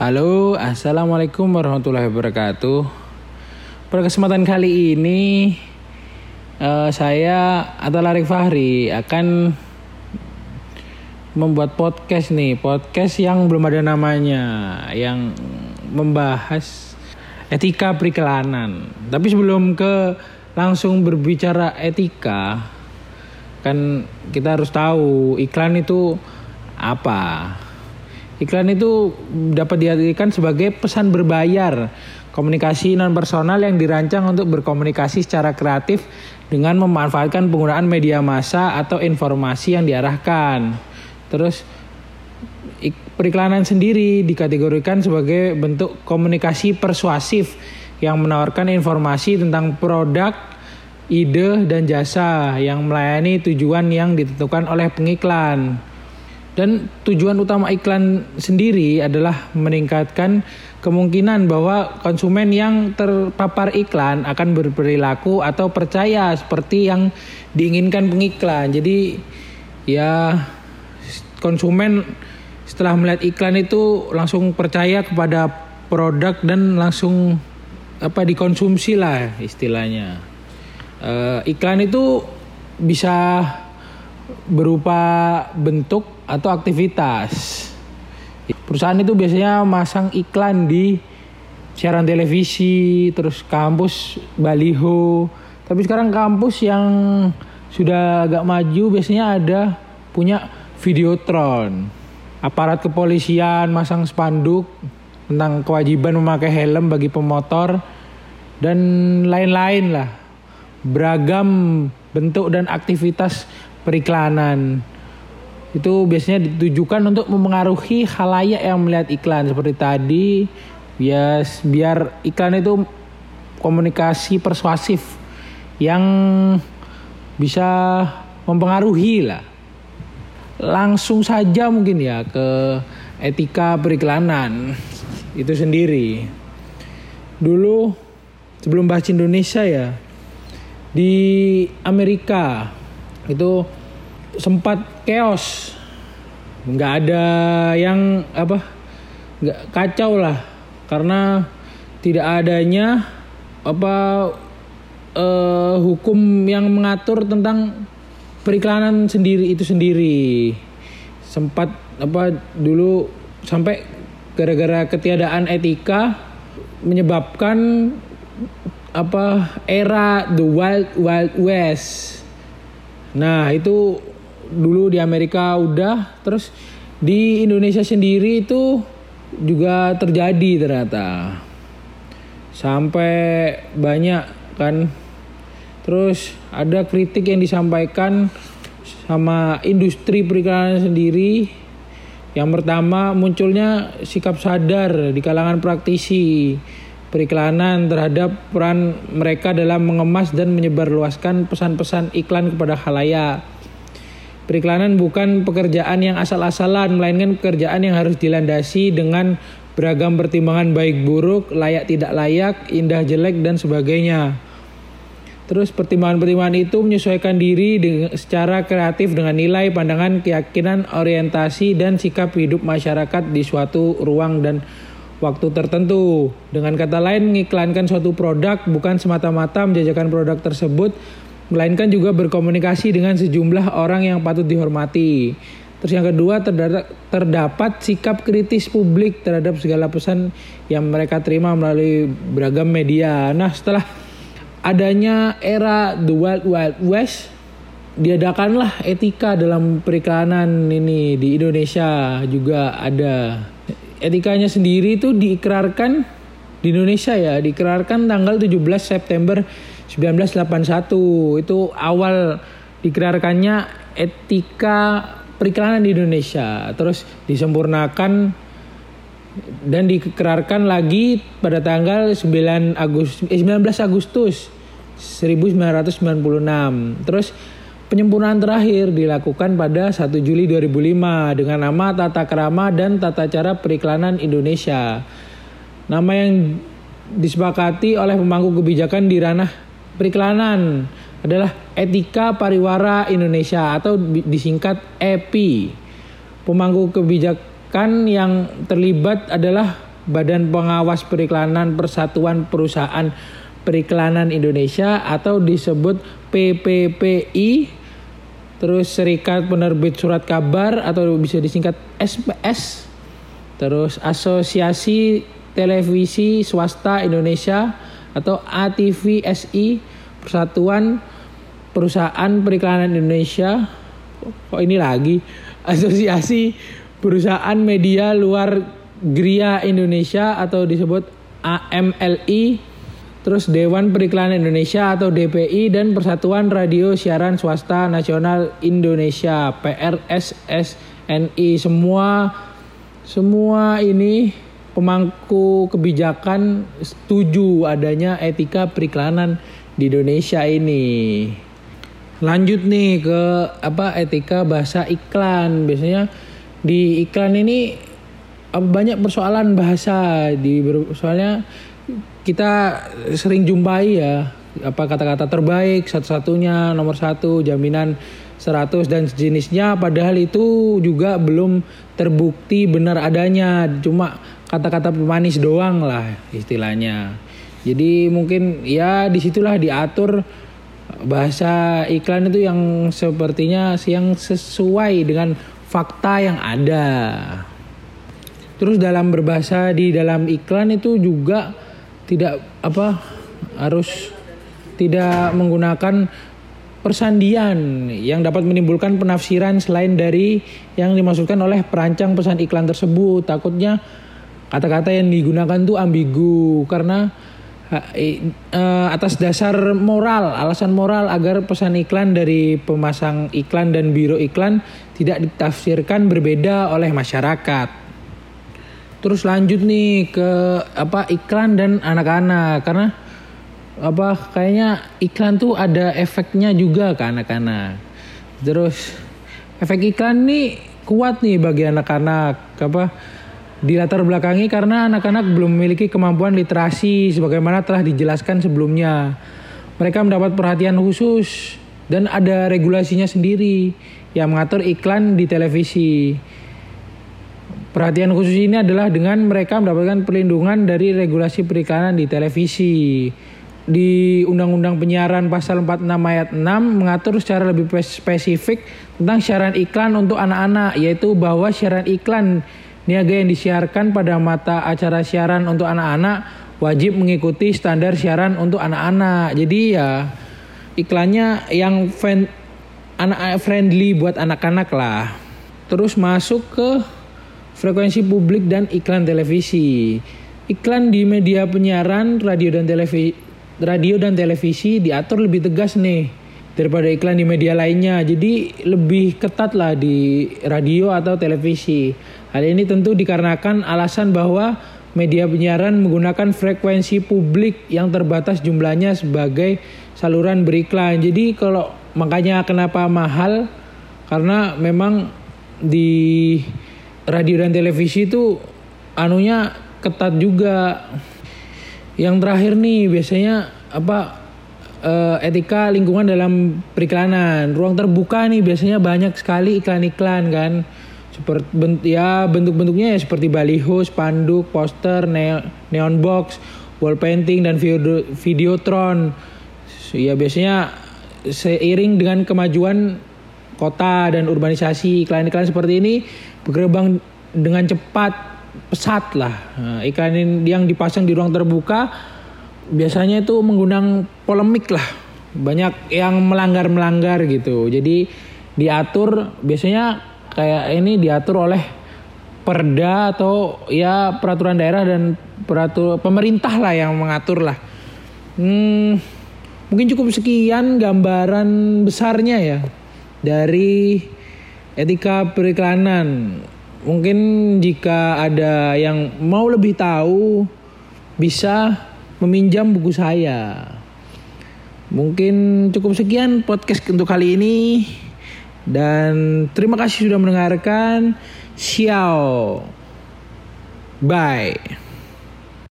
Halo, assalamualaikum warahmatullahi wabarakatuh. Pada kesempatan kali ini, uh, saya Atal Arif Fahri akan membuat podcast nih, podcast yang belum ada namanya, yang membahas etika periklanan. Tapi sebelum ke langsung berbicara etika, kan kita harus tahu iklan itu apa. Iklan itu dapat diartikan sebagai pesan berbayar, komunikasi non personal yang dirancang untuk berkomunikasi secara kreatif dengan memanfaatkan penggunaan media massa atau informasi yang diarahkan. Terus periklanan sendiri dikategorikan sebagai bentuk komunikasi persuasif yang menawarkan informasi tentang produk, ide, dan jasa yang melayani tujuan yang ditentukan oleh pengiklan. Dan tujuan utama iklan sendiri adalah meningkatkan kemungkinan bahwa konsumen yang terpapar iklan akan berperilaku atau percaya seperti yang diinginkan pengiklan. Jadi ya konsumen setelah melihat iklan itu langsung percaya kepada produk dan langsung apa dikonsumsi lah istilahnya. Uh, iklan itu bisa berupa bentuk atau aktivitas. Perusahaan itu biasanya masang iklan di siaran televisi, terus kampus baliho. Tapi sekarang kampus yang sudah agak maju biasanya ada punya videotron. Aparat kepolisian masang spanduk tentang kewajiban memakai helm bagi pemotor dan lain-lain lah. Beragam bentuk dan aktivitas periklanan itu biasanya ditujukan untuk memengaruhi halayak yang melihat iklan. Seperti tadi ya biar iklan itu komunikasi persuasif yang bisa mempengaruhi lah langsung saja mungkin ya ke etika periklanan. Itu sendiri. Dulu sebelum bahas Indonesia ya di Amerika itu sempat chaos. Nggak ada yang apa nggak kacau lah. Karena tidak adanya apa uh, hukum yang mengatur tentang periklanan sendiri itu sendiri. Sempat apa dulu sampai gara-gara ketiadaan etika menyebabkan apa era the wild wild west. Nah itu dulu di Amerika udah, terus di Indonesia sendiri itu juga terjadi ternyata. Sampai banyak kan. Terus ada kritik yang disampaikan sama industri periklanan sendiri. Yang pertama munculnya sikap sadar di kalangan praktisi periklanan terhadap peran mereka dalam mengemas dan menyebarluaskan pesan-pesan iklan kepada halayak. Periklanan bukan pekerjaan yang asal-asalan, melainkan pekerjaan yang harus dilandasi dengan beragam pertimbangan baik buruk, layak tidak layak, indah jelek, dan sebagainya. Terus pertimbangan-pertimbangan itu menyesuaikan diri secara kreatif dengan nilai, pandangan, keyakinan, orientasi, dan sikap hidup masyarakat di suatu ruang dan waktu tertentu. Dengan kata lain, mengiklankan suatu produk bukan semata-mata menjajakan produk tersebut, melainkan juga berkomunikasi dengan sejumlah orang yang patut dihormati. Terus yang kedua terdapat sikap kritis publik terhadap segala pesan yang mereka terima melalui beragam media. Nah setelah adanya era the wild wild west diadakanlah etika dalam periklanan ini di Indonesia juga ada etikanya sendiri itu diikrarkan di Indonesia ya, diikrarkan tanggal 17 September 1981. Itu awal diikrarkannya etika periklanan di Indonesia. Terus disempurnakan dan diikrarkan lagi pada tanggal 9 Agustus eh, 19 Agustus 1996. Terus Penyempurnaan terakhir dilakukan pada 1 Juli 2005 dengan nama Tata Krama dan Tata Cara Periklanan Indonesia. Nama yang disepakati oleh pemangku kebijakan di ranah periklanan adalah Etika Pariwara Indonesia atau disingkat EPI. Pemangku kebijakan yang terlibat adalah Badan Pengawas Periklanan Persatuan Perusahaan Periklanan Indonesia atau disebut PPPI terus Serikat Penerbit Surat Kabar atau bisa disingkat SPS terus Asosiasi Televisi Swasta Indonesia atau ATVSI Persatuan Perusahaan Periklanan Indonesia kok ini lagi? Asosiasi Perusahaan Media Luar Gria Indonesia atau disebut AMLI, terus Dewan Periklanan Indonesia atau DPI dan Persatuan Radio Siaran Swasta Nasional Indonesia PRSSNI semua semua ini pemangku kebijakan setuju adanya etika periklanan di Indonesia ini. Lanjut nih ke apa etika bahasa iklan. Biasanya di iklan ini banyak persoalan bahasa di soalnya kita sering jumpai ya apa kata-kata terbaik satu-satunya nomor satu jaminan 100 dan sejenisnya padahal itu juga belum terbukti benar adanya cuma kata-kata pemanis doang lah istilahnya jadi mungkin ya di situlah diatur bahasa iklan itu yang sepertinya yang sesuai dengan fakta yang ada. Terus dalam berbahasa di dalam iklan itu juga tidak apa harus tidak menggunakan persandian yang dapat menimbulkan penafsiran selain dari yang dimaksudkan oleh perancang pesan iklan tersebut. Takutnya kata-kata yang digunakan tuh ambigu karena uh, atas dasar moral, alasan moral agar pesan iklan dari pemasang iklan dan biro iklan tidak ditafsirkan berbeda oleh masyarakat. Terus lanjut nih ke apa iklan dan anak-anak karena apa kayaknya iklan tuh ada efeknya juga ke anak-anak. Terus efek iklan nih kuat nih bagi anak-anak apa dilatar belakangi karena anak-anak belum memiliki kemampuan literasi sebagaimana telah dijelaskan sebelumnya. Mereka mendapat perhatian khusus dan ada regulasinya sendiri yang mengatur iklan di televisi. Perhatian khusus ini adalah dengan mereka mendapatkan perlindungan dari regulasi periklanan di televisi. Di Undang-Undang Penyiaran Pasal 46 ayat 6 mengatur secara lebih spesifik tentang siaran iklan untuk anak-anak, yaitu bahwa siaran iklan niaga yang disiarkan pada mata acara siaran untuk anak-anak wajib mengikuti standar siaran untuk anak-anak. Jadi ya iklannya yang fan, anak friendly buat anak-anak lah. Terus masuk ke frekuensi publik dan iklan televisi. Iklan di media penyiaran radio dan televisi radio dan televisi diatur lebih tegas nih daripada iklan di media lainnya. Jadi lebih ketat lah di radio atau televisi. Hal ini tentu dikarenakan alasan bahwa media penyiaran menggunakan frekuensi publik yang terbatas jumlahnya sebagai saluran beriklan. Jadi kalau makanya kenapa mahal karena memang di radio dan televisi itu anunya ketat juga. Yang terakhir nih biasanya apa uh, etika lingkungan dalam periklanan. Ruang terbuka nih biasanya banyak sekali iklan-iklan kan. Seperti bent ya bentuk-bentuknya ya seperti baliho, spanduk, poster, neon box, wall painting dan video videotron. Ya biasanya seiring dengan kemajuan kota dan urbanisasi iklan-iklan seperti ini berkembang dengan cepat pesat lah nah, iklan yang dipasang di ruang terbuka biasanya itu mengundang polemik lah. Banyak yang melanggar melanggar gitu. Jadi diatur biasanya kayak ini diatur oleh perda atau ya peraturan daerah dan peratur pemerintah lah yang mengatur lah. Hmm, mungkin cukup sekian gambaran besarnya ya dari etika periklanan. Mungkin jika ada yang mau lebih tahu bisa meminjam buku saya. Mungkin cukup sekian podcast untuk kali ini dan terima kasih sudah mendengarkan. Ciao. Bye.